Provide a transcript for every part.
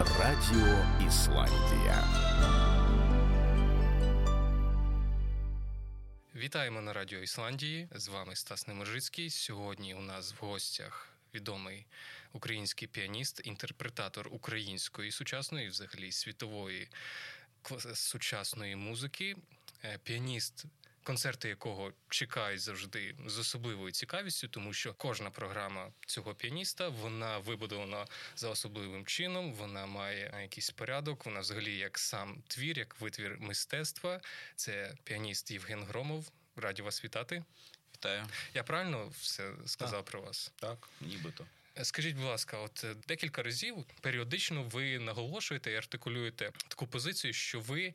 Радіо Ісландія. Вітаємо на Радіо Ісландії. З вами Стас Немержицький. Сьогодні у нас в гостях відомий український піаніст, інтерпретатор української сучасної, взагалі світової сучасної музики, е, піаніст концерти якого чекають завжди з особливою цікавістю, тому що кожна програма цього піаніста вона вибудована за особливим чином. Вона має якийсь порядок. Вона взагалі як сам твір, як витвір мистецтва. Це піаніст Євген Громов. Раді вас вітати. Вітаю. Я правильно все сказав так. про вас? Так, нібито. Скажіть, будь ласка, от декілька разів періодично ви наголошуєте і артикулюєте таку позицію, що ви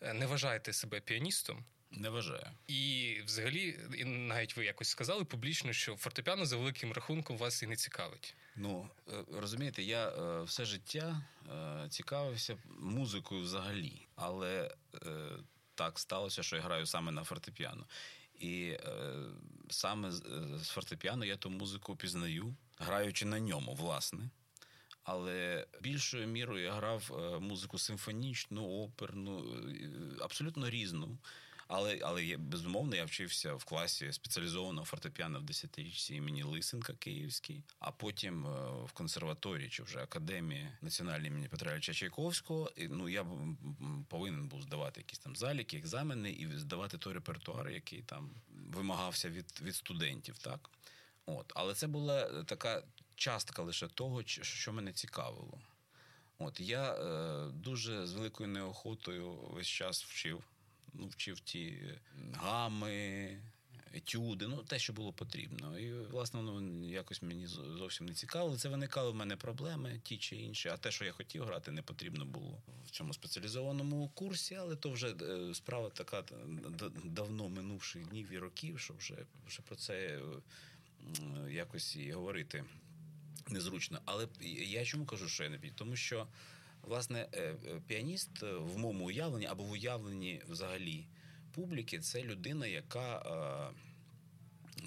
е, не вважаєте себе піаністом, не вважаю. І взагалі, навіть ви якось сказали публічно, що фортепіано за великим рахунком вас і не цікавить. Ну е, розумієте, я е, все життя е, цікавився музикою взагалі, але так сталося, що я граю саме на фортепіано. І саме з фортепіано я ту музику пізнаю, граючи на ньому, власне. Але більшою мірою я грав музику симфонічну, оперну, абсолютно різну. Але але є безумовно, я вчився в класі спеціалізованого фортепіано в 10-річці імені Лисенка Київський, а потім е, в консерваторії чи вже академії національної імені Петра Ілліча Чайковського. І, Ну я повинен був здавати якісь там заліки, екзамени і здавати той репертуар, який там вимагався від, від студентів. Так, от, але це була така частка лише того, що мене цікавило. От я е, дуже з великою неохотою весь час вчив ну, вчив ті гами, етюди, ну те, що було потрібно. І, власне, воно якось мені зовсім не цікаво. Це виникали в мене проблеми, ті чи інші. А те, що я хотів грати, не потрібно було в цьому спеціалізованому курсі, але то вже е, справа така давно минувших днів і років, що вже, вже про це якось і говорити. Незручно, але я чому кажу, що я не піду? Тому що Власне, е, е, піаніст е, в моєму уявленні або в уявленні взагалі публіки це людина, яка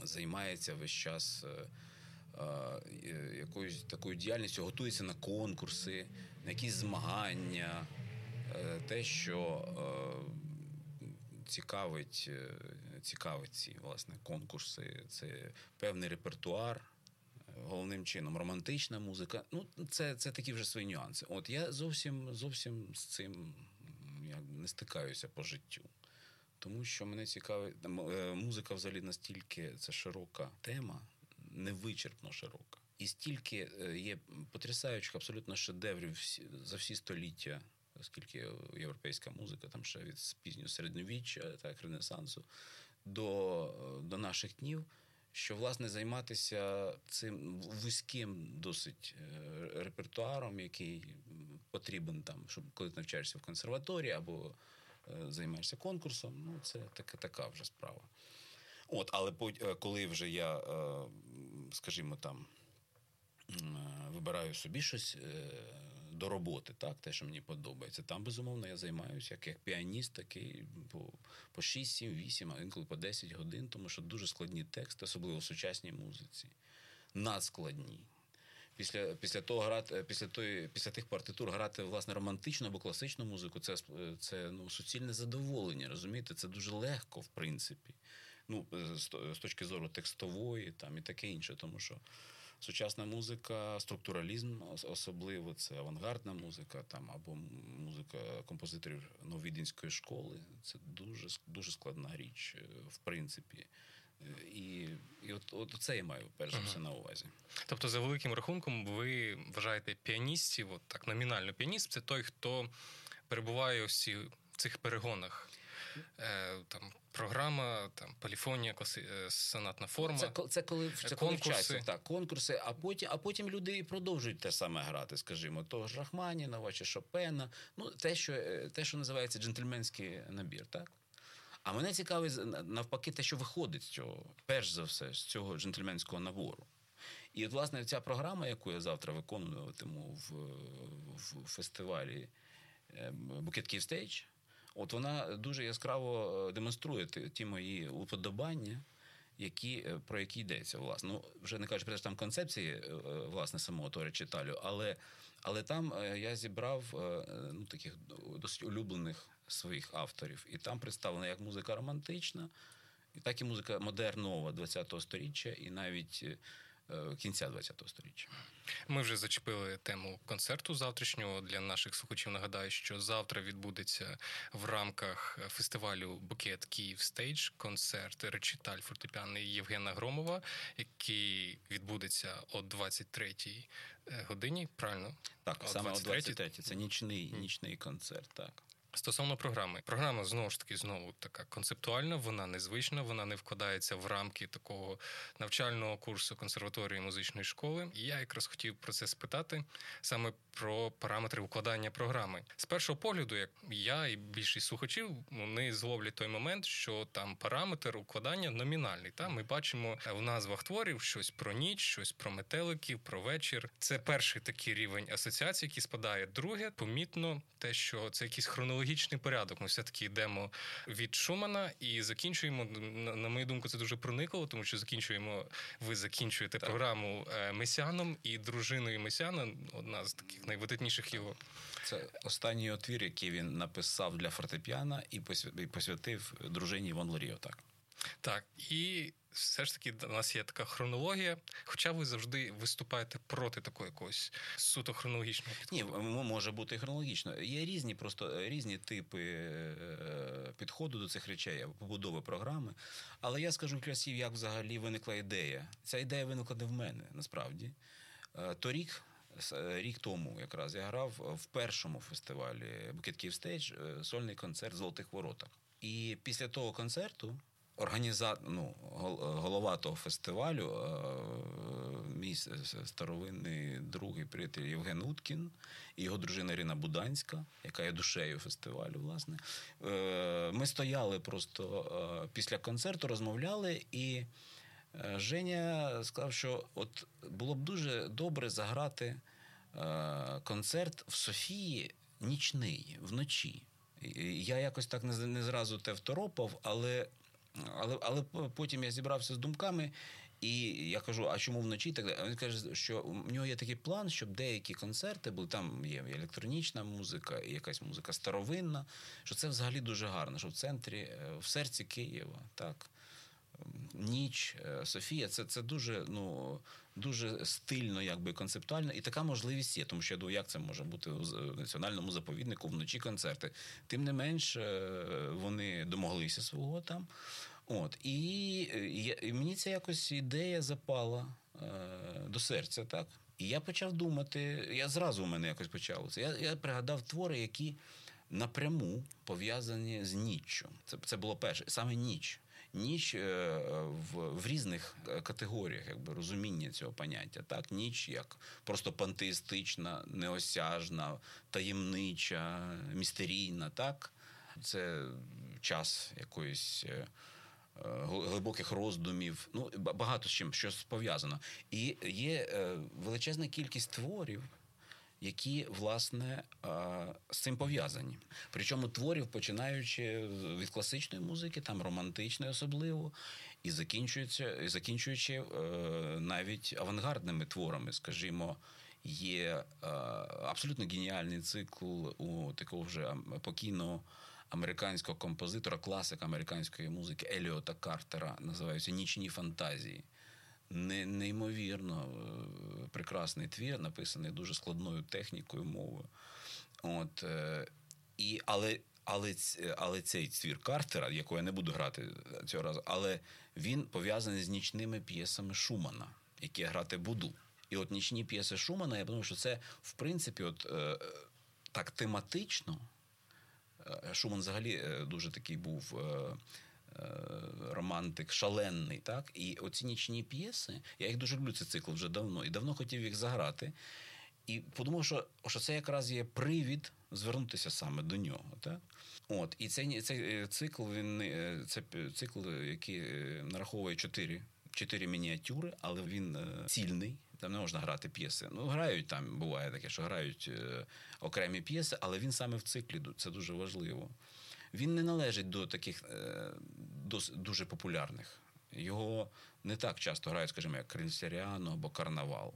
займається весь час якоюсь такою діяльністю, готується на конкурси, на якісь змагання, те, що цікавить цікавить ці власне конкурси, це певний репертуар головним чином романтична музика. Ну, це це такі вже свої нюанси. От я зовсім зовсім з цим я не стикаюся по життю. Тому що мене цікавить е, музика взагалі настільки це широка тема, невичерпно широка. І стільки е, є потрясаючих абсолютно шедеврів за всі століття, оскільки європейська музика там ще від пізнього середньовіччя, так ренесансу до, до наших днів що власне займатися цим вузьким досить е, репертуаром, який потрібен там, щоб коли ти навчаєшся в консерваторії або е, займаєшся конкурсом, ну це така така вже справа. От, але е, коли вже я, скажімо там, вибираю собі щось до роботи, так, те, що мені подобається. Там, безумовно, я займаюся як як піаніст, такий по по 6, 7, 8, а інколи по 10 годин, тому що дуже складні тексти, особливо в сучасній музиці. Надскладні. Після після того грати, після тої, після тих партитур грати власне романтичну або класичну музику, це це ну, суцільне задоволення. Розумієте, це дуже легко, в принципі. Ну, з, з точки зору текстової там і таке інше, тому що сучасна музика, структуралізм, особливо це авангардна музика, там або музика композиторів нововідінської школи. Це дуже дуже складна річ, е, в принципі. І і от от це я маю перш за все на увазі. Тобто, за великим рахунком, ви вважаєте піаністів, от так номінально піаніст це той, хто перебуває у цих перегонах. Е, там програма, там поліфонія, е, сонатна форма. Це це коли це конкурси. Так, конкурси, а потім а потім люди продовжують те саме грати, скажімо, того ж Рахманінова чи Шопена. Ну, те, що е, те, що називається джентльменський набір, так? А мене цікавить навпаки, те, що виходить з цього, перш за все, з цього джентльменського набору. І от, власне, ця програма, яку я завтра виконуватиму в, в фестивалі Bouquet Kyiv Stage, От вона дуже яскраво е, демонструє ті мої уподобання які, е, про які йдеться, власне. Ну, вже не кажучи про там концепції е, власне самого то речиталю, але, але там я зібрав ну, таких досить улюблених своїх авторів. І там представлена як музика романтична, і так і музика модерного ХХ століття, і навіть кінця ХХ століття. Ми вже зачепили тему концерту завтрашнього. Для наших слухачів нагадаю, що завтра відбудеться в рамках фестивалю Bouquet Kyiv Stage концерт речиталь фортепіаний Євгена Громова, який відбудеться о 23-й годині. Правильно? Так, О саме о 23-й? 23-й. Це нічний, нічний концерт, так. Стосовно програми, програма знову ж таки знову така концептуальна, вона незвична, вона не вкладається в рамки такого навчального курсу консерваторії музичної школи. І я якраз хотів про це спитати саме про параметри укладання програми. З першого погляду, як я і більшість слухачів, вони зловлять той момент, що там параметр укладання номінальний. Та ми бачимо в назвах творів щось про ніч, щось про метеликів, про вечір. Це перший такий рівень асоціації, який спадає. Друге, помітно те, що це якийсь хронологічний порядок. Ми все таки йдемо від Шумана і закінчуємо. На, на мою думку, це дуже проникло, тому що закінчуємо. Ви закінчуєте програму Месіаном і дружиною Месяна, одна з таких найвидатніших його. Це останній отвір, який він написав для фортепіано і посвя- посвятив дружині Іван Лоріо. Так. Так, і все ж таки у нас є така хронологія. Хоча ви завжди виступаєте проти такого якогось суто хронологічного підходу. м- може бути хронологічно. Є різні просто е, різні типи е, підходу до цих речей, побудови програми. Але я скажу кілька слів, як взагалі виникла ідея. Ця ідея виникла не в мене, насправді. Е, Торік, е, рік тому, якраз я грав в першому фестивалі Bouquet Kyiv Stage е, сольний концерт в Золотих Воротах. І після того концерту організа... ну, голова того фестивалю, е, мій старовинний друг і приятель Євген Уткін і його дружина Ірина Буданська, яка є душею фестивалю, власне. Е, Ми стояли просто е, після концерту, розмовляли, і Женя сказав, що от було б дуже добре заграти концерт в Софії нічний, вночі. Я якось так не зразу те второпав, але, але, але потім я зібрався з думками. І я кажу, а чому вночі так? Він каже, що в нього є такий план, щоб деякі концерти були там є електронічна музика, і якась музика старовинна, що це взагалі дуже гарно, що в центрі, е, в серці Києва, так. Ніч, е, Софія, це, це дуже, ну, дуже стильно, якби концептуально, і така можливість є, тому що я думаю, як це може бути у національному заповіднику вночі концерти. Тим не менш, е, вони домоглися свого там. От, і, е, і мені ця якось ідея запала е, до серця, так. І я почав думати, я зразу у мене якось почало це. Я, я пригадав твори, які напряму пов'язані з ніччю. Це, це було перше, саме ніч. Ніч е, в, в різних е, категоріях, якби розуміння цього поняття. Так, ніч як просто пантеїстична, неосяжна, таємнича, містерійна, так. Це час якоїсь. е, глибоких роздумів, ну ба- багато з чим щось пов'язано. І є е, величезна кількість творів, які власне з цим пов'язані. Причому творів, починаючи від класичної музики, там романтичної особливо, і закінчується, і закінчуючи е, навіть авангардними творами, скажімо. Є е, абсолютно геніальний цикл у такого вже покійного американського композитора, класика американської музики Еліота Картера, називається Нічні фантазії. Не, неймовірно е, прекрасний твір, написаний дуже складною технікою мовою. От, е, і, але, але, але цей твір Картера, якого я не буду грати цього разу, але він пов'язаний з нічними п'єсами Шумана, які я грати буду. І от нічні п'єси Шумана, я думаю, що це, в принципі, от, е, так тематично. Е, Шуман взагалі е, дуже такий був. е, Романтик шалений, так? І оці нічні п'єси, я їх дуже люблю цей цикл вже давно, і давно хотів їх заграти. І подумав, що, що це якраз є привід звернутися саме до нього. Так? От, і цей, цей цикл, він це цикл, який нараховує чотири, мініатюри, але він цільний. Там не можна грати п'єси. Ну, грають там, буває таке, що грають е, окремі п'єси, але він саме в циклі це дуже важливо. Він не належить до таких е, дуже популярних Його не так часто грають, скажімо, як Крильсеріано або Карнавал.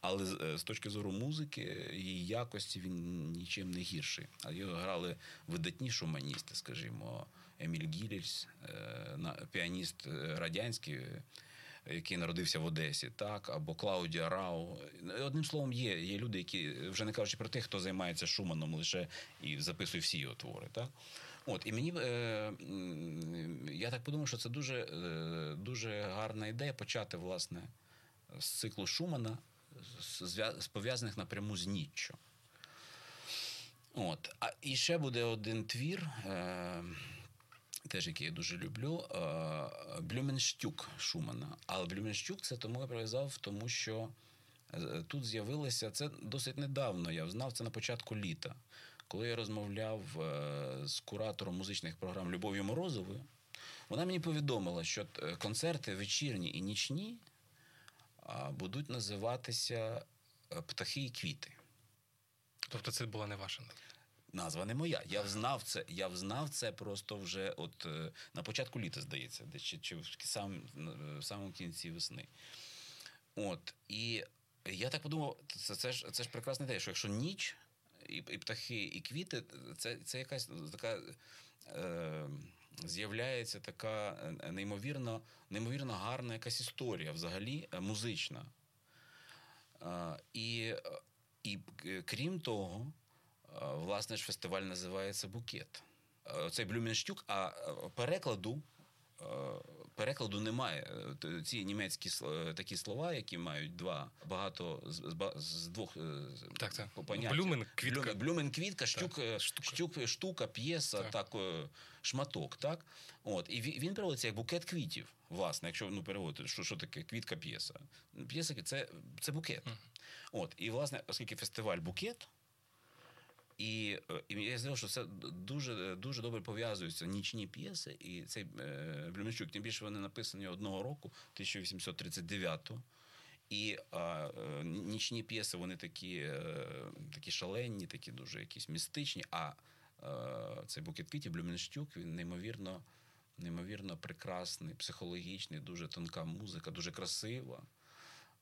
Але з, е, точки зору музики і якості він нічим не гірший. А його грали видатні шуманісти, скажімо, Еміль Гілільс, е, піаніст радянський, який народився в Одесі, так, або Клаудія Рау. Одним словом, є, є люди, які вже не кажучи про тих, хто займається Шуманом лише і записує всі його твори. Так? От, і мені е, я так подумав, що це дуже, е, дуже гарна ідея почати, власне, з циклу Шумана, з, пов'язаних напряму з Ніччю. От. А і ще буде один твір, е, теж який я дуже люблю, е, Блюменштюк Шумана. Але Блюменштюк це тому я прив'язав, тому що е, тут з'явилося це досить недавно. Я знав це на початку літа. Коли я розмовляв е, з куратором музичних програм Любов'ю Морозовою, вона мені повідомила, що концерти вечірні і нічні будуть називатися Птахи і квіти. Тобто це була не ваша назва. Назва не моя. Я взнав це. Я взнав це просто вже от е, на початку літа, здається, десь чи, чи в сам, в самому кінці весни. От. І я так подумав, це, це, ж, це ж прекрасна ідея, що якщо ніч, і, і птахи, і квіти, це, це якась така. Е, З'являється така е, неймовірно, неймовірно гарна якась історія взагалі е, музична. І, е, і е, крім того, е, власне ж фестиваль називається Букет. Е, Цей Блюменштюк, а е, перекладу. е, Перекладу немає. Е, Ці німецькі е, такі слова, які мають два багато з, з двох е, Так, так. поняття. Блюмен, квітка. Блюмен, квітка, е, штука. щук, штука, п'єса, Так. так. е, шматок. Так? От. І він, він переводиться як букет квітів. Власне, якщо ну, переводити, що, що таке квітка п'єса. П'єса це, це букет. От. І, власне, оскільки фестиваль букет, і, е, і я знав, що це дуже, дуже добре пов'язуються нічні п'єси, і цей е, Блюменчук, тим більше вони написані одного року, 1839-го. І а, е, нічні п'єси, вони такі, такі шаленні, такі дуже якісь містичні. А е, цей букет квітів Блюменштюк, він неймовірно, неймовірно прекрасний, психологічний, дуже тонка музика, дуже красива.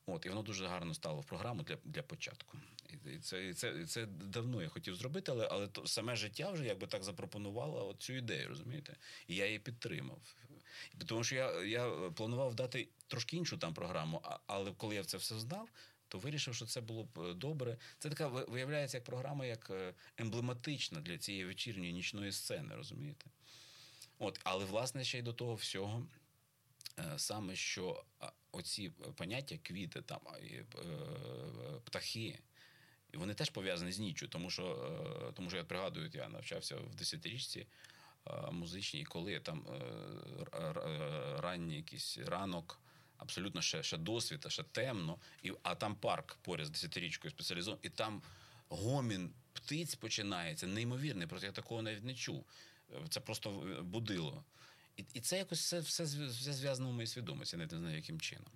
От, і воно дуже гарно стало в програму для, для початку. І це, і це, і це давно я хотів зробити, але, але то, саме життя вже якби так запропонувало цю ідею, розумієте? І я її підтримав. Тому що я, я планував дати трошки іншу там програму, але коли я це все знав, то вирішив, що це було б е, добре. Це така виявляється як програма, як е, емблематична для цієї вечірньої нічної сцени, розумієте? От, але власне ще й до того всього е, саме що оці поняття квіти, там і, е, птахи, і вони теж пов'язані з ніччю, тому що, е, тому що я пригадую, я навчався в десятирічці е, музичній, коли там е, ранній якийсь ранок. Абсолютно ще, ще досвіта, ще темно, і, а там парк поряд з десятирічкою спеціалізований, і там гомін птиць починається, неймовірний, просто я такого навіть не чув. Е, Це просто будило. І, це якось все, все, все зв'язано в моїй свідомості, не знаю, яким чином.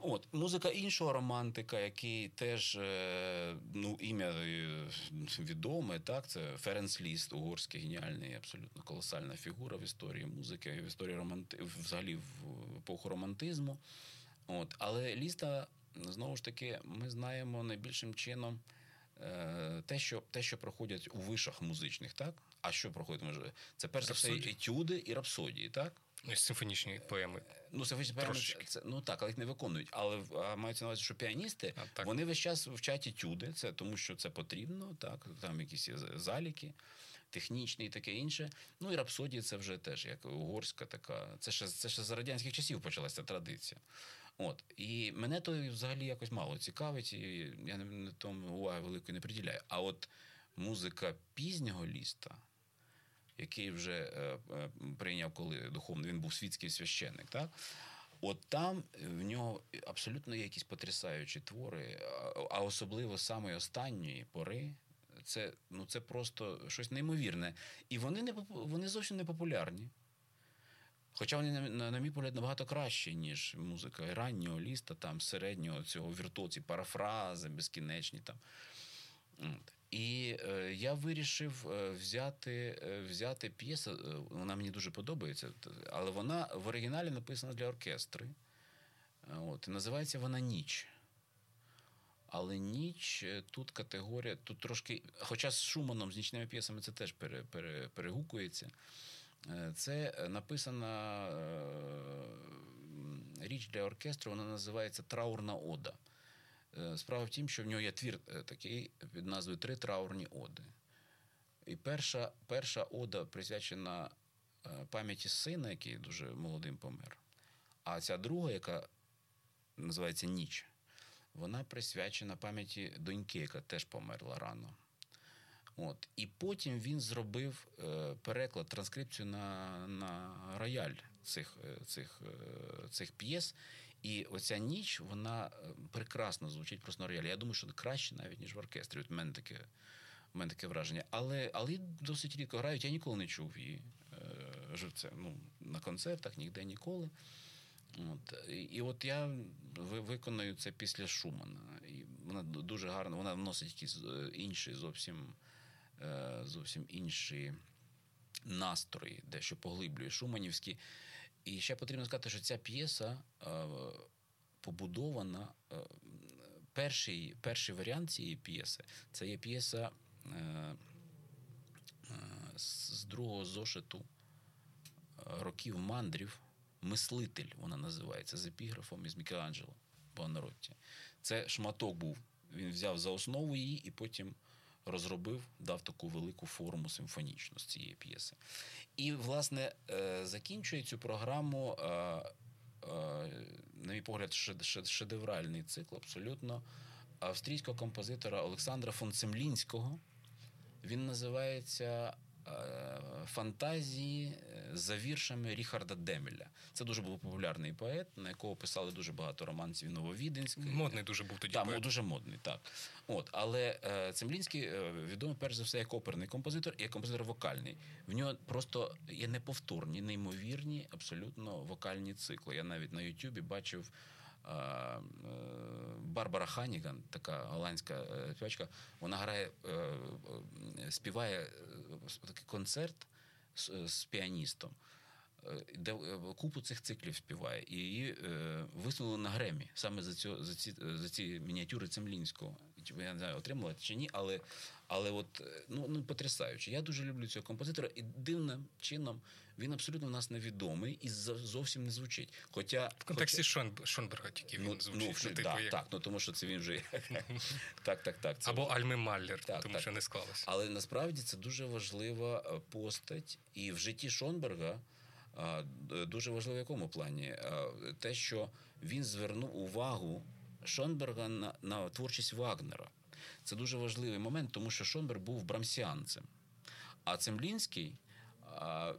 От, музика іншого романтика, який теж е, ну, ім'я е, відоме, так, це Ференц Ліст, угорський геніальний, абсолютно колосальна фігура в історії музики, в історії романти... взагалі в епоху романтизму. От, але Ліста, знову ж таки, ми знаємо найбільшим чином е, те, що, те, що проходять у вишах музичних, так? А що проходить? Може, Це перш за все етюди і рапсодії, так? Ну, симфонічні поеми. Ну, симфонічні поеми Трошечки. це, ну так, але їх не виконують. Але а, мається на увазі, що піаністи А, так. вони весь час вчать етюди, це тому, що це потрібно, так, там якісь заліки. Технічні і таке інше. Ну і рапсодії це вже теж як угорська така. Це ще, це ще з радянських часів почалася традиція. От. І мене то взагалі якось мало цікавить, і я не, не тому уваги великої не приділяю. А от музика пізнього ліста, який вже е, е, прийняв, коли духовно він був світський священник, так? От там в нього абсолютно є якісь потрясаючі твори, а- особливо самої останньої пори. Це, ну, це просто щось неймовірне. І вони, не, вони зовсім не популярні. Хоча вони, на, на, мій погляд, набагато кращі, ніж музика раннього ліста, там, середнього цього віртуоці, парафрази безкінечні. Там. От. І е, я вирішив е, взяти, е, взяти п'єсу. Вона мені дуже подобається, але вона в оригіналі написана для оркестри. Е, От, називається вона Ніч. Але ніч тут категорія, тут трошки, хоча з Шуманом, з нічними п'єсами це теж пере, пере, перегукується. Е, Це написана е, річ для оркестру, вона називається Траурна ода. Е, Справа в тім, що в нього є твір е, такий під назвою Три траурні оди. І перша, перша ода присвячена е, пам'яті сина, який дуже молодим помер. А ця друга, яка називається Ніч, вона присвячена пам'яті доньки, яка теж померла рано. От. І потім він зробив переклад, транскрипцію на, на рояль цих, цих, цих п'єс. І оця ніч, вона е, прекрасно звучить просто на роялі. Я думаю, що краще навіть, ніж в оркестрі. От в мене таке, в мене таке враження. Але, але досить рідко грають. Я ніколи не чув її е, живцем. Ну, на концертах, ніде ніколи. От. І, і от я виконую це після Шумана. І вона дуже гарно, вона вносить якісь е, інші зовсім, е, зовсім інші настрої, дещо поглиблює Шуманівські. І ще потрібно сказати, що ця п'єса е, побудована. Е, перший, перший варіант цієї п'єси це є п'єса е, з другого зошиту років мандрів. Мислитель вона називається з епіграфом із Мікеланджело Буонаротті. Це шматок був. Він взяв за основу її і потім розробив, дав таку велику форму симфонічну з цієї п'єси. І, власне, е, закінчує цю програму, е, е, на мій погляд, шед- шед- шедевральний цикл абсолютно австрійського композитора Олександра фон Цемлінського. Він називається Фантазії е, за віршами Ріхарда Демеля. Це дуже був популярний поет, на якого писали дуже багато романців нововіденських. Модний дуже був тоді. Так, поет. дуже модний, так. От, але е, Цемлінський е, відомий перш за все як оперний композитор і як композитор вокальний. В нього просто є неповторні, неймовірні, абсолютно вокальні цикли. Я навіть на Ютубі бачив. Е, Барбара Ханіган, така голландська е, співачка, вона грає, е, співає такий концерт з, піаністом, де купу цих циклів співає. І її висунули на Гремі саме за, цю, за, ці, за ці мініатюри Цемлінського. Я не знаю, отримала чи ні, але, але от, е, ну, ну, потрясаюче. Я дуже люблю цього композитора, і дивним чином він абсолютно в нас невідомий і зовсім не звучить. Хоча, В контексті хоча, Шон- Шонберга тільки він звучить. ну, ну, типу, да, як- так, ну тому що це він вже так, так, так. Це Або вже- Альми Маллер, Так, тому так. що не склалося. але насправді це дуже важлива е, постать, і в житті Шонберга дуже важливо в якому плані те, що він звернув увагу Шонберга на, на творчість Вагнера. Це дуже важливий момент, тому що Шонберг був брамсіанцем. А Цемлінський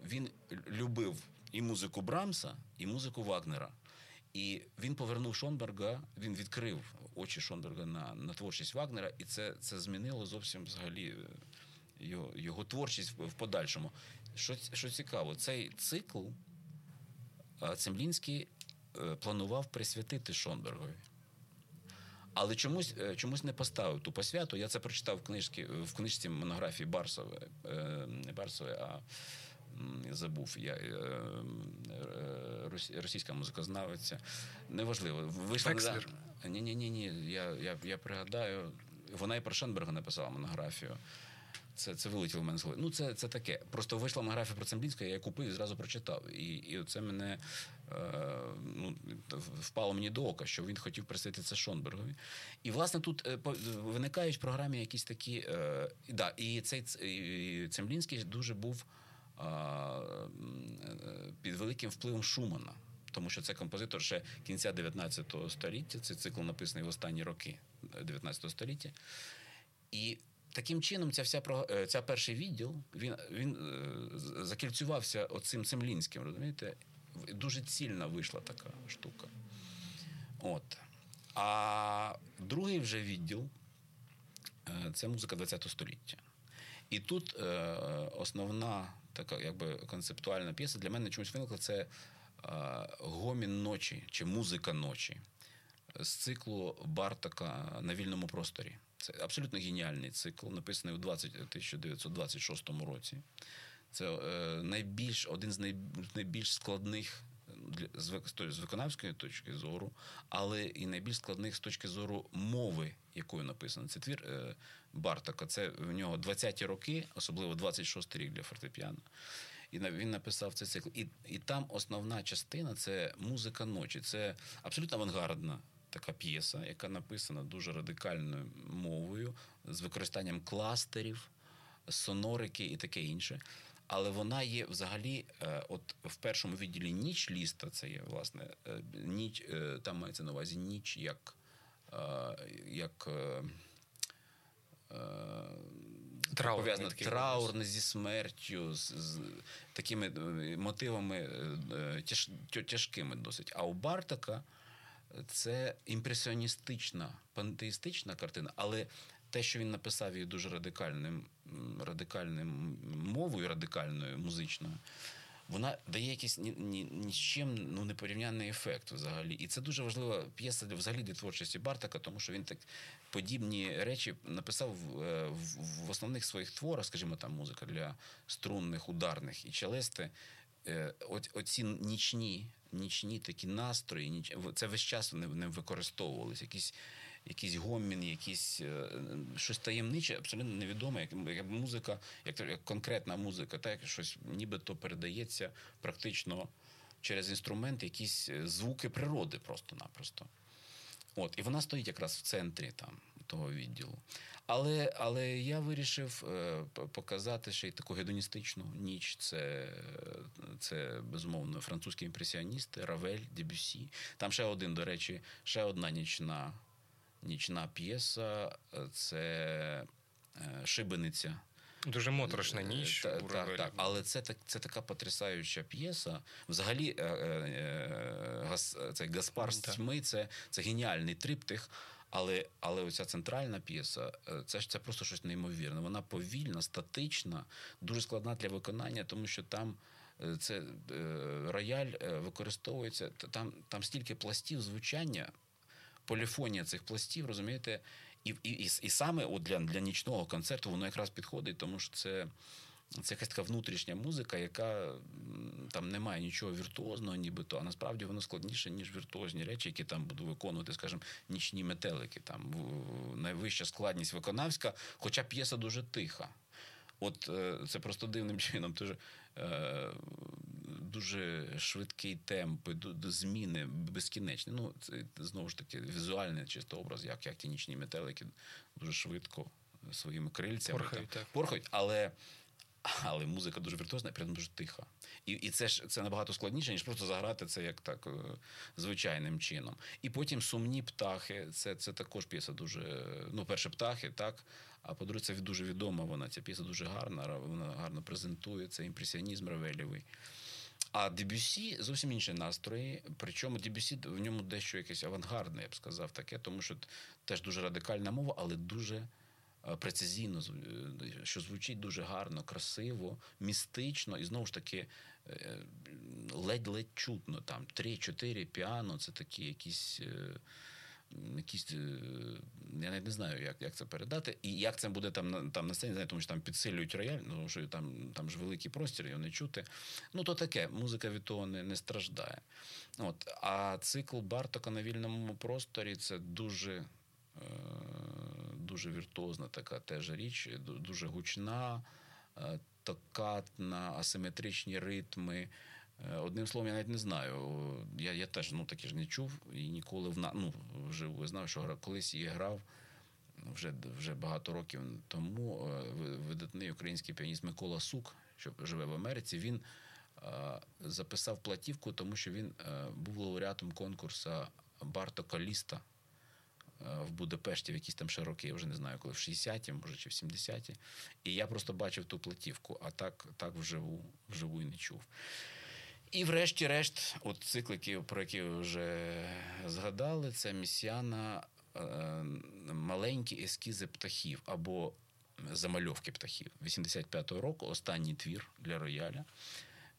він любив і музику Брамса, і музику Вагнера. І він повернув Шонберга, він відкрив очі Шонберга на, на творчість Вагнера, і це, це змінило зовсім взагалі е, його, його творчість в, подальшому. Що, що цікаво, цей цикл Цемлінський е, планував присвятити Шонбергові. Але чомусь, е, чомусь не поставив ту посвяту. Я це прочитав в книжці, в книжці монографії Барсове, не Барсове, а я забув. Я, е, е, рос- російська музикознавиця. Неважливо. Вийшла? Ні, ні, ні, ні. Я, я, я пригадаю, вона і про Шенберга написала монографію. Це, це вилетіло в мене з голови. Ну, це, це таке. Просто вийшла монографія про Цемблінського, я її купив і зразу прочитав. І, і це мене е, ну, впало мені до ока, що він хотів присвятити це Шонбергові. І, власне, тут е, виникають в програмі якісь такі. Е, да, і цей і Цемблінський дуже був е, е, під великим впливом Шумана. Тому що це композитор ще кінця 19 століття, цей цикл написаний в останні роки 19 століття. І таким чином ця вся е, ця перший відділ він, він е, закільцювався оцим Цемлінським, розумієте? Дуже цільна вийшла така штука. От. А другий вже відділ е, це музика ХХ століття. І тут основна така якби концептуальна п'єса для мене чомусь виникла це гомін ночі чи музика ночі. з циклу Бартака на вільному просторі. Це абсолютно геніальний цикл, написаний у 20, 1926 році. Це е, найбільш один з най, найбільш складних з виконавської точки зору, але і найбільш складних з точки зору мови, якою написано. Це твір е, Бартака. Це в нього 20-ті роки, особливо 26-й рік для фортепіано. І він написав цей цикл. І, і там основна частина це музика ночі. Це абсолютно авангардна така п'єса, яка написана дуже радикальною мовою, з використанням кластерів, сонорики і таке інше. Але вона є взагалі, е, от в першому відділі ніч ліста, це є власне е, ніч, е, там мається на увазі ніч як, як Траурний пов'язано такий траурне зі смертю, з, з такими мотивами тяж, тяжкими досить. А у Бартака це імпресіоністична, пантеїстична картина, але те, що він написав її дуже радикальним, радикальним мовою, радикальною музичною, вона дає якийсь ні, ні, ні з чим ну, непорівнянний ефект взагалі. І це дуже важлива п'єса для взагалі для творчості Бартака, тому що він так подібні речі написав е, в, в основних своїх творах, скажімо, там музика для струнних, ударних і челести. Е, оці нічні, нічні такі настрої, ніч... це весь час вони ним використовувалися. Якісь, якийсь гомін, якісь е, щось таємниче, абсолютно невідоме, як, як музика, як, як конкретна музика, так щось нібито передається практично через інструмент, якісь е, звуки природи просто-напросто. От, і вона стоїть якраз в центрі там того відділу. Але, але я вирішив е, показати ще й таку гедоністичну ніч. Це, це безумовно французькі імпресіоністи, Равель, Дебюсі. Там ще один, до речі, ще одна нічна, нічна п'єса. е, Це е, Шибениця. Дуже моторошна ніч. Та- так, так, але це так, це така потрясаюча п'єса. Взагалі, е, е, е, гас, цей Гаспар з Так. тьми це, це геніальний триптих. Але, але оця центральна п'єса, е, це ж це просто щось неймовірне. Вона повільна, статична, дуже складна для виконання, тому що там е, це е, рояль використовується. Там, там стільки пластів звучання, поліфонія цих пластів, розумієте, і, і, і, і саме от для, для нічного концерту воно якраз підходить, тому що це. Це якась така внутрішня музика, яка там не має нічого віртуозного, нібито, а насправді воно складніше, ніж віртуозні речі, які там будуть виконувати, скажімо, нічні метелики. Там найвища складність виконавська, хоча п'єса дуже тиха. От е, це просто дивним чином. Дуже, дуже швидкий темп, зміни безкінечні. Ну, це знову ж таки візуальний чисто образ, як, як ті нічні метелики дуже швидко своїми крильцями Порхають, так. порхають, але. Але музика дуже віртуозна і при дуже тиха. І, і це ж це набагато складніше, ніж просто заграти це як так е, звичайним чином. І потім сумні птахи. Це, це також п'єса дуже. Ну, перше, птахи, так. А по-друге, це дуже відома вона. Ця п'єса дуже гарна, вона гарно презентує, це імпресіонізм Равелєвий. А Дебюсі зовсім інші настрої. Причому Дебюсі в ньому дещо якесь авангардне, я б сказав, таке, тому що теж дуже радикальна мова, але дуже прецизійно, е, що звучить дуже гарно, красиво, містично, і знову ж таки е, ледь-ледь чутно. Там три-чотири піано, це такі якісь. е, Якісь, е, я навіть не знаю, як, як це передати. І як це буде там там на сцені, знаю, тому що там підсилюють рояль, ну, тому що там, там ж великий простір, його не чути. Ну, то таке, музика від того не, не страждає. От. А цикл Бартока на вільному просторі це дуже, е, дуже віртуозна така теж річ, дуже гучна, е, токатна, асиметричні ритми. Е, Одним словом, я навіть не знаю. Я, я теж ну, таки ж не чув і ніколи вна, ну, вживу знав, що колись я грав вже, вже багато років тому. е, Видатний український піаніст Микола Сук, що живе в Америці, він е, записав платівку, тому що він е, був лауреатом конкурсу Барто Каліста е, в Будапешті в якісь там ще роки, я вже не знаю, коли в 60-ті, може, чи в 70-ті. І я просто бачив ту платівку, а так, так вживу, вживу і не чув. І врешті-решт, от циклики, про які ви вже згадали, це місіана е, маленькі ескізи птахів або замальовки птахів 85-го року, останній твір для рояля.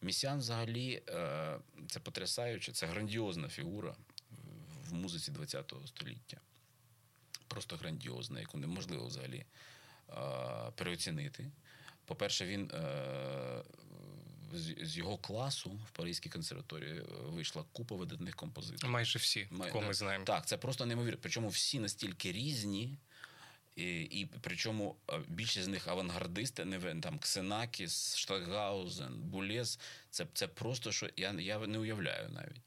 Місян взагалі е, це потрясаюче, це грандіозна фігура в музиці ХХ століття. Просто грандіозна, яку неможливо взагалі е, переоцінити. По-перше, він е, з, його класу в Паризькій консерваторії е, вийшла купа видатних композиторів. Майже всі, Май- кого ми знаємо. Так, це просто неймовірно. Причому всі настільки різні, і, і причому більшість з них авангардисти, не там Ксенакіс, Штатгаузен, Булєс. Це, це просто що я, я не уявляю навіть.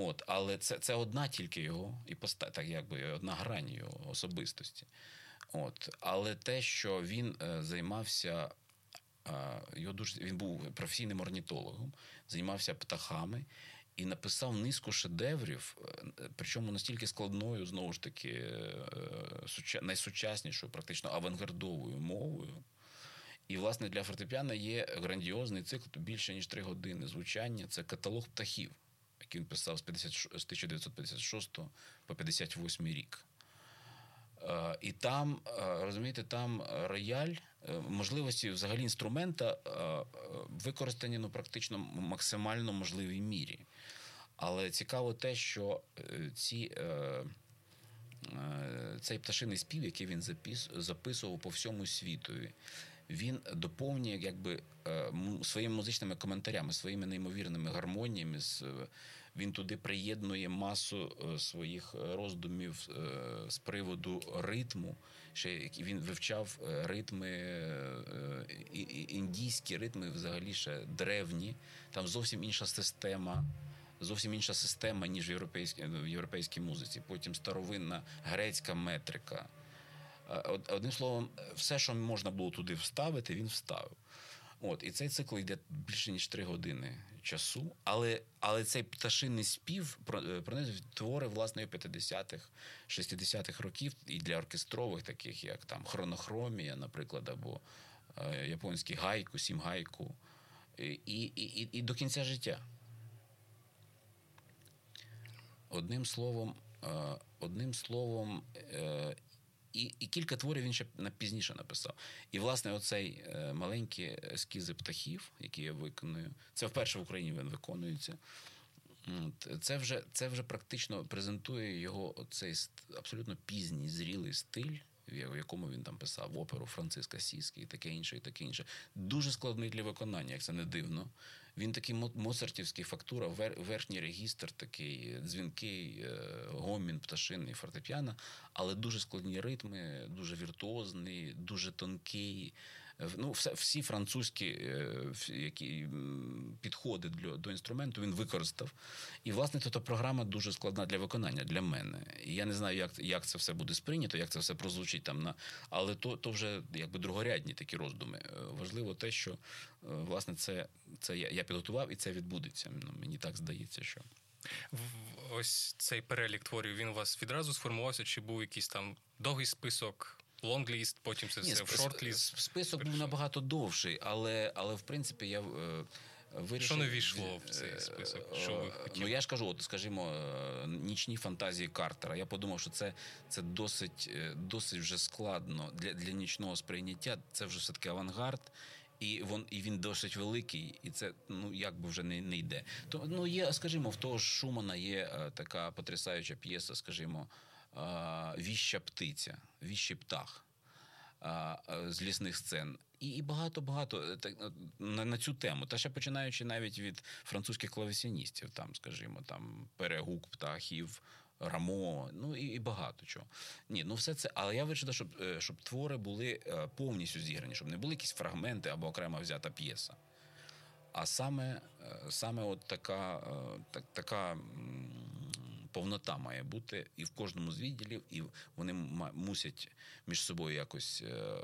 От, але це, це одна тільки його іпоста, так якби одна грань його особистості. От, але те, що він е, займався. е, Його дуже він був професійним орнітологом, займався птахами і написав низку шедеврів, е, причому настільки складною, знову ж таки, е, суча- найсучаснішою, практично авангардовою мовою. І, власне, для фортепіано є грандіозний цикл більше ніж три години звучання. Це каталог птахів, який він писав з 50 з 1956 по 58 рік. Е, І там, е, розумієте, там рояль, е, можливості взагалі інструмента використані ну, практично максимально можливій мірі. Але цікаво те, що ці, цей пташиний спів, який він записував по всьому світові, він доповнює якби е, своїми музичними коментарями, своїми неймовірними гармоніями. е, Він туди приєднує масу е, своїх роздумів з приводу ритму. Ще він вивчав ритми, індійські ритми, взагалі ще древні. Там зовсім інша система. Зовсім інша система, ніж в європейській, в європейській музиці. Потім старовинна грецька метрика. Е, од- Одним словом, все, що можна було туди вставити, він вставив. От, і цей цикл йде більше ніж три години часу. Але, але цей пташиний спів про- е, твори власне 50-х, 60-х років і для оркестрових, таких як там хронохромія, наприклад, або е, японський гайку, сім гайку, і, і, і, і до кінця життя. Одним словом, е, одним словом, е, і, і кілька творів він ще пізніше написав. І, власне, оцей е, маленькі ескізи птахів, які я виконую, це вперше в Україні він виконується. Це вже, це вже практично презентує його оцей ст- абсолютно пізній зрілий стиль, в якому він там писав оперу Франциска Сіски і таке інше, і таке інше. Дуже складний для виконання, як це не дивно. Він такий моцартівський фактура, вер, верхній регістр, такий дзвінкий, е, гомін, пташинний, фортепіано, але дуже складні ритми, дуже віртуозний, дуже тонкий. Е, Ну, все, всі французькі е, які підходи для, до інструменту він використав. І, власне, то програма дуже складна для виконання для мене. І я не знаю, як, як це все буде сприйнято, як це все прозвучить там на. Але то, то вже якби другорядні такі роздуми. Е, Важливо те, що власне це, це я, я підготував і це відбудеться. Ну, мені так здається, що. Ось цей перелік творів він у вас відразу сформувався, чи був якийсь там довгий список, лонгліст, потім це Ні, все в шортліст. Список був набагато довший, але, але в принципі я е, вирішив... Що не ввійшло в цей список? Що ви Е, хотіли? Ну я ж кажу, от скажімо, е, нічні фантазії Картера. Я подумав, що це, це досить, е, досить вже складно для, для нічного сприйняття. Це вже все-таки авангард. І він, і він досить великий, і це ну якби вже не, не йде. То ну є, скажімо, в того ж Шумана є е, така потрясаюча п'єса, скажімо, е, Віща птиця, віщий птах а, а, з лісних сцен. І, багато-багато е, е, на, цю тему. Та ще починаючи навіть від французьких клавесіністів, там, скажімо, там перегук птахів, Рамо, ну і, і багато чого. Ні, ну все це, але я вирішив, щоб, е, щоб твори були е, повністю зіграні, щоб не були якісь фрагменти або окремо взята п'єса. А саме, е, саме от така, е, так, така повнота має бути і в кожному з відділів, і вони мусять між собою якось е,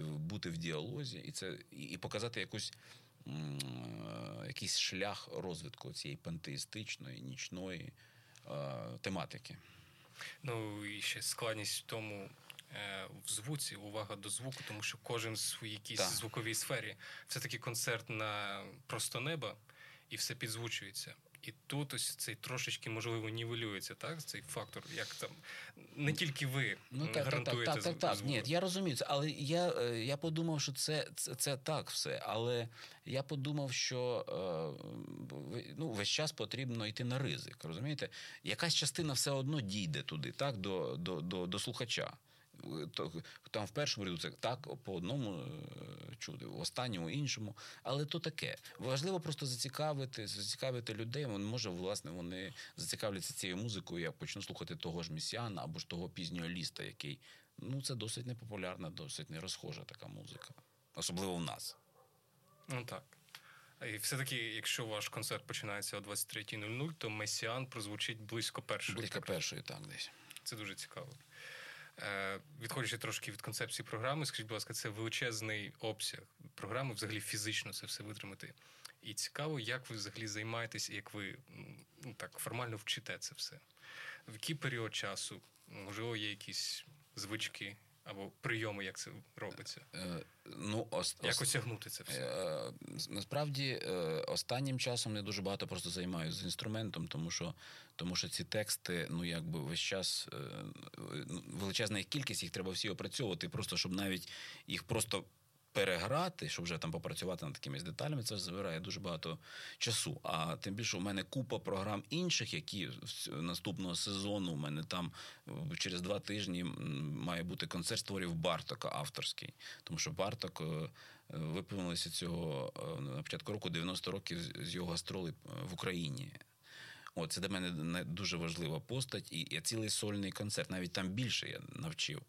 бути в діалозі, і це і показати якусь. е, Якийсь шлях розвитку цієї пантеїстичної, нічної е, тематики. Ну і ще складність в тому. е, В звуці, увага до звуку, тому що кожен в своїй якійсь звуковій сфері. Це такий концерт на просто неба, і все підзвучується. І тут ось цей трошечки можливо нівелюється, так? Цей фактор, як там не тільки ви ну, так, гарантуєте так, так, так, так. Ні, я розумію це, але я е, я подумав, що це, це це, так все. Але я подумав, що е, ну, весь час потрібно йти на ризик. Розумієте? Якась частина все одно дійде туди, так, до, до, до, до слухача там в першому ряду це так по одному е, чуди, в останньому іншому. Але то таке. Важливо просто зацікавити, зацікавити людей. Може, власне, вони зацікавляться цією музикою. Я почну слухати того ж місіана або ж того пізнього ліста, який ну це досить непопулярна, досить нерозхожа така музика, особливо в нас. Ну так. І все-таки, якщо ваш концерт починається о 23.00, то месіан прозвучить близько першої. Близько першої, так десь. Це дуже цікаво. Е, відходячи трошки від концепції програми, скажіть, будь ласка, це величезний обсяг програми, взагалі фізично це все витримати. І цікаво, як ви взагалі займаєтесь, як ви ну, так формально вчите це все. В який період часу, можливо, є якісь звички або прийоми, як це робиться? Е, ну, ос, Як осягнути це все? Е, насправді, е, останнім часом я дуже багато просто займаюся з інструментом, тому що тому що ці тексти, ну якби весь час ну, величезна їх кількість, їх треба всі опрацьовувати, просто щоб навіть їх просто переграти, щоб вже там попрацювати над такими деталями, це забирає дуже багато часу. А тим більше у мене купа програм інших, які наступного сезону у мене там через два тижні має бути концерт творів Бартока авторський, тому що Барток. Е, виповнилося цього е, на початку року 90 років з його гастролей в Україні. О, це для мене дуже важлива постать, і я цілий сольний концерт. Навіть там більше я навчив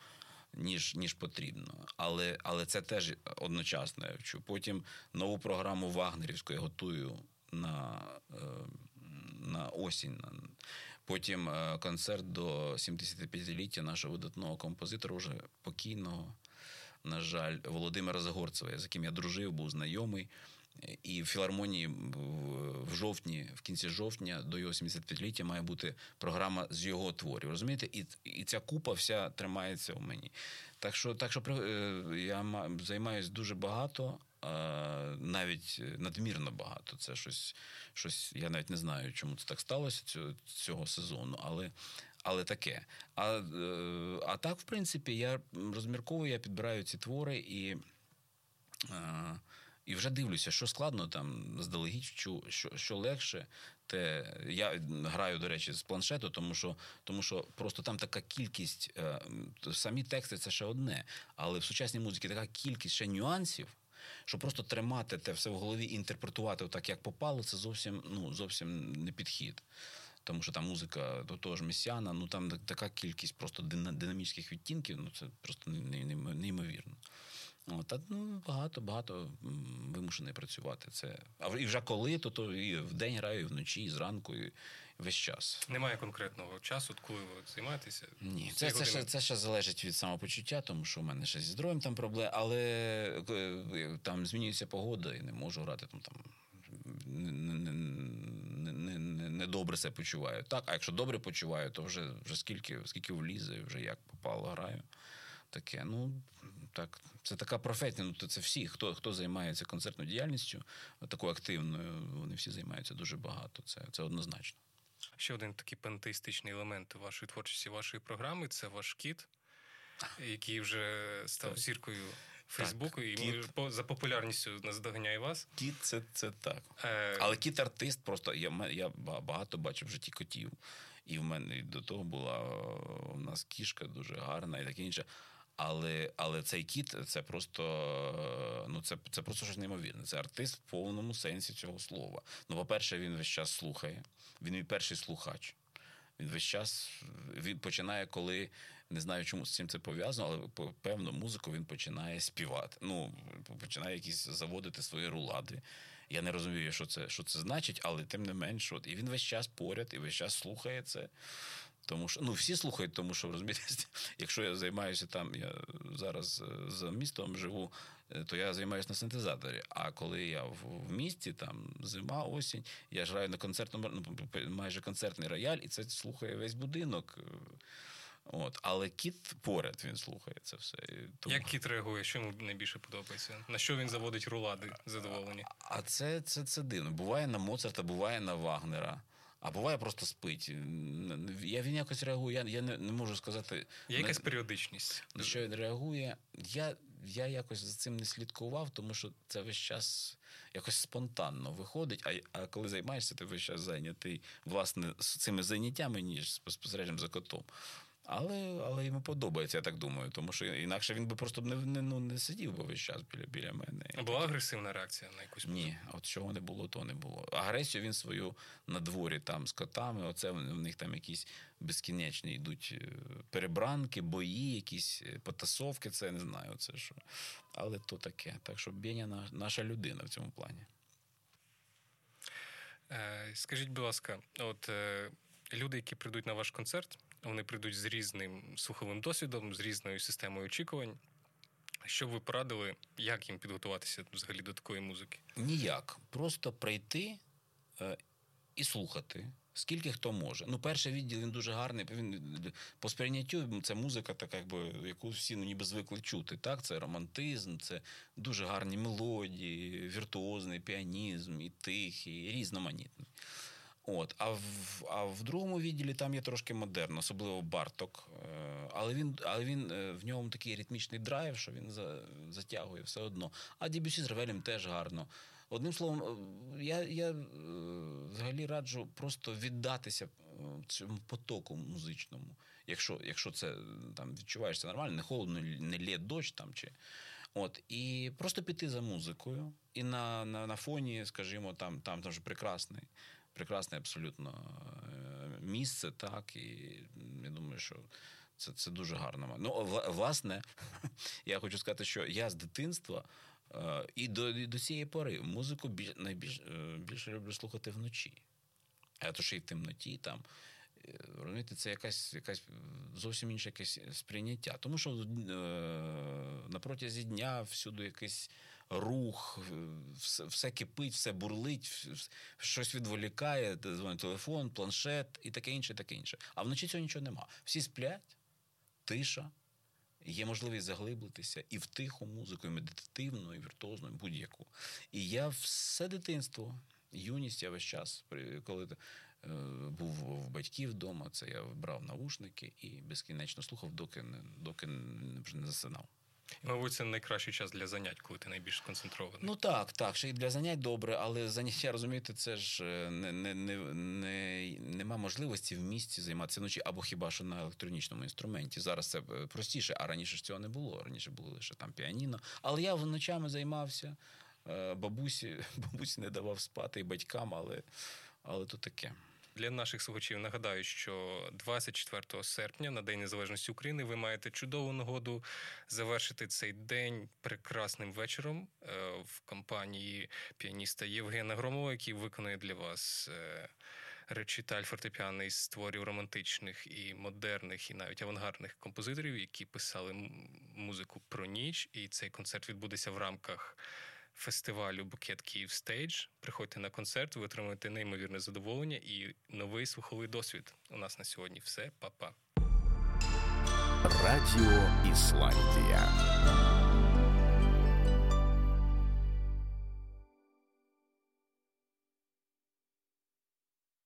ніж ніж потрібно. Але але це теж одночасно я вчу. Потім нову програму Вагнерівську я готую на е, на осінь. Потім е, концерт до 75-ліття нашого видатного композитора, вже покійного, на жаль, Володимира Загорцева, з яким я дружив, був знайомий. І в філармонії в жовтні, в кінці жовтня, до його 75-ліття має бути програма з його творів. Розумієте, і і ця купа вся тримається у мені. Так що, так що е, я займаюся дуже багато, навіть надмірно багато. Це щось, щось. Я навіть не знаю, чому це так сталося цього, цього сезону, але. Але таке. А е, а так, в принципі, я розмірковую, я підбираю ці твори і. І вже дивлюся, що складно там здалегідь, що що легше. Те я граю, до речі, з планшету, тому що тому що просто там така кількість, е, самі тексти це ще одне, але в сучасній музиці така кількість ще нюансів. Що просто тримати те все в голові і інтерпретувати так, як попало, це зовсім ну зовсім не підхід. Тому що там музика до того ж месіана, ну там така кількість просто динамічних відтінків, ну це просто неймовірно. От, а, ну, Багато багато вимушений працювати. Це а і вже коли, то то і в день граю, і вночі, і зранку, і весь час. Немає конкретного часу, коли ви займаєтеся? Ні, це це, ще, це ще залежить від самопочуття, тому що в мене ще зі здоров'ям там проблеми, але е, там змінюється погода і не можу грати там там. Не, не, себе почуваю. Так, а якщо добре почуваю, то вже вже скільки скільки влізе, вже як попало, граю. Таке. Ну так, це така професія. Ну то це всі, хто хто займається концертною діяльністю, такою активною, вони всі займаються дуже багато. Це це однозначно. Ще один такий пантеїстичний елемент вашої творчості, вашої програми це ваш кіт, який вже став зіркою Фейсбуку, і кіт... за популярністю наздоганяє вас. Кіт це це так. Е... Але кіт артист, просто я я багато бачив в житті котів. І в мене до того була у нас кішка дуже гарна і таке інше. Але але цей кіт це просто ну це це просто щось неймовірне. Це артист в повному сенсі цього слова. Ну, по-перше, він весь час слухає. Він мій перший слухач. Він весь час він починає, коли не знаю, чому з цим це пов'язано, але певну музику він починає співати. Ну починає якісь заводити свої рулади. Я не розумію, що це що це значить, але тим не менш, от і він весь час поряд, і весь час слухає це. Тому що ну всі слухають, тому що розумієте, якщо я займаюся там, я зараз е, за містом живу, е, то я займаюся на синтезаторі. А коли я в, в місті, там зима, осінь, я граю на концертному ну, майже концертний рояль, і це слухає весь будинок. От, але кіт поряд він слухає це все. Тому... Як кіт реагує? Що йому найбільше подобається? На що він заводить рулади задоволені? А це це, це дивно. Буває на Моцарта, буває на Вагнера. А буває просто спить. Я Він якось реагує. Я я не не можу сказати. Є якась періодичність. На що він реагує? Я я якось за цим не слідкував, тому що це весь час якось спонтанно виходить. А а коли займаєшся, ти весь час зайнятий власне з цими заняттями, ніж безпосередньо за котом. Але але йому подобається, я так думаю, тому що інакше він би просто не не, ну, не сидів би весь час біля біля мене. А була агресивна реакція на якусь Ні, от чого не було, то не було. Агресію він свою на дворі там з котами. Оце в них там якісь безкінечні йдуть е, перебранки, бої, якісь е, потасовки. Це не знаю. Це що. Але то таке. Так що Беня наша людина в цьому плані. Е, скажіть, будь ласка, от люди, які прийдуть на ваш концерт. Вони прийдуть з різним слуховим досвідом, з різною системою очікувань. Що б ви порадили, як їм підготуватися взагалі до такої музики? Ніяк. Просто прийти е, і слухати. Скільки хто може. Ну, перший відділ він дуже гарний. Він по сприйняттю це музика, така, якби яку всі ну, ніби звикли чути. Так, це романтизм, це дуже гарні мелодії, віртуозний піанізм, і тихий, і різноманітний. От, А в а в другому відділі там є трошки модерн, особливо Барток. Е, але він але він е, в ньому такий ритмічний драйв, що він за, затягує все одно. А Дібюсі з Ревелем теж гарно. Одним словом, е, я я взагалі раджу просто віддатися цьому потоку музичному. Якщо якщо це там відчуваєш це нормально, не холодно, не лє дощ там чи. От, І просто піти за музикою, і на на, на фоні, скажімо, там там, там вже прекрасний прекрасне абсолютно е, місце, так, і я думаю, що це це дуже гарно. Ну, власне, я хочу сказати, що я з дитинства е, і до і до цієї пори музику біль, найбільш е, більше люблю слухати вночі. А то ще й в темноті там. Розумієте, це якась якась зовсім інше якесь сприйняття. Тому що е, на протязі дня всюди якийсь рух, все все кипить, все бурлить, щось відволікає, дзвонить телефон, планшет і таке інше, таке інше. А вночі цього нічого нема. Всі сплять, тиша, є можливість заглиблитися і в тиху музику, і медитативну, і віртуозну, і будь-яку. І я все дитинство, юність, я весь час, коли е, був в батьків вдома, це я брав наушники і безкінечно слухав, доки не доки не засинав. Мабуть, це найкращий час для занять, коли ти найбільш сконцентрований. Ну так, так. Ще й для занять добре, але заняття, розумієте, це ж е, не не, не, не, нема можливості в місті займатися ночі або хіба що на електронічному інструменті. Зараз це е, простіше, а раніше ж цього не було. Раніше було лише там піаніно. Але я ночами займався. Е, бабусі, бабусі не давав спати і батькам, але, але то таке. Для наших слухачів нагадаю, що 24 серпня, на День Незалежності України, ви маєте чудову нагоду завершити цей день прекрасним вечором е, в компанії піаніста Євгена Громова, який виконує для вас. Е, речиталь фортепіаний з творів романтичних і модерних, і навіть авангардних композиторів, які писали музику про ніч. І цей концерт відбудеться в рамках фестивалю Bouquet Kyiv Stage. Приходьте на концерт, ви отримаєте неймовірне задоволення і новий слуховий досвід. У нас на сьогодні все, Па-па. Радіо Ісландія.